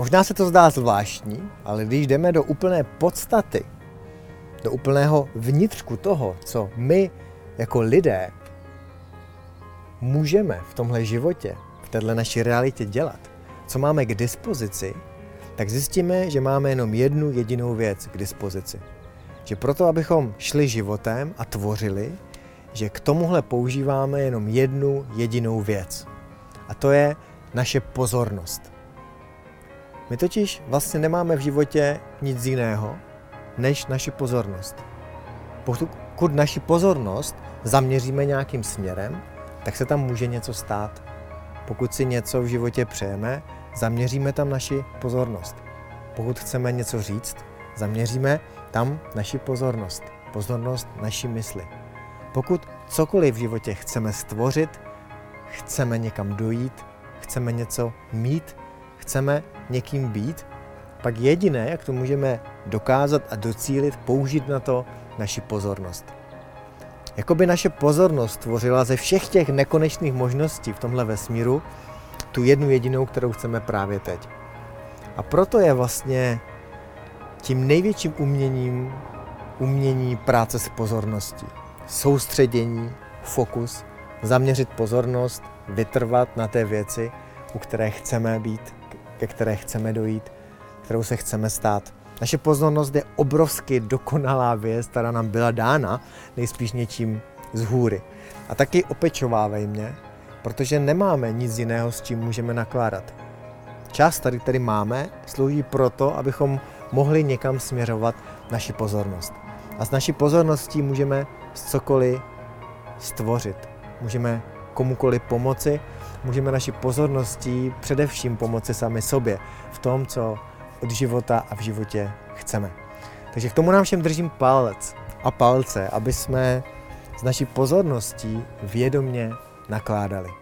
Možná se to zdá zvláštní, ale když jdeme do úplné podstaty, do úplného vnitřku toho, co my jako lidé můžeme v tomhle životě, v této naší realitě dělat, co máme k dispozici, tak zjistíme, že máme jenom jednu jedinou věc k dispozici. Že proto, abychom šli životem a tvořili, že k tomuhle používáme jenom jednu jedinou věc. A to je naše pozornost. My totiž vlastně nemáme v životě nic jiného, než naši pozornost. Pokud naši pozornost zaměříme nějakým směrem, tak se tam může něco stát. Pokud si něco v životě přejeme, zaměříme tam naši pozornost. Pokud chceme něco říct, zaměříme tam naši pozornost, pozornost naší mysli. Pokud cokoliv v životě chceme stvořit, chceme někam dojít, chceme něco mít, chceme někým být, pak jediné, jak to můžeme dokázat a docílit, použít na to naši pozornost. Jakoby naše pozornost tvořila ze všech těch nekonečných možností v tomhle vesmíru tu jednu jedinou, kterou chceme právě teď. A proto je vlastně tím největším uměním umění práce s pozorností. Soustředění, fokus, zaměřit pozornost, vytrvat na té věci, u které chceme být, ke které chceme dojít, kterou se chceme stát. Naše pozornost je obrovsky dokonalá věc, která nám byla dána nejspíš něčím z hůry. A taky opečovávej mě, protože nemáme nic jiného, s čím můžeme nakládat. Čas tady, máme, slouží proto, abychom mohli někam směřovat naši pozornost. A s naší pozorností můžeme cokoliv stvořit. Můžeme komukoliv pomoci, můžeme naší pozorností především pomoci sami sobě v tom, co od života a v životě chceme. Takže k tomu nám všem držím palec a palce, aby jsme s naší pozorností vědomně nakládali.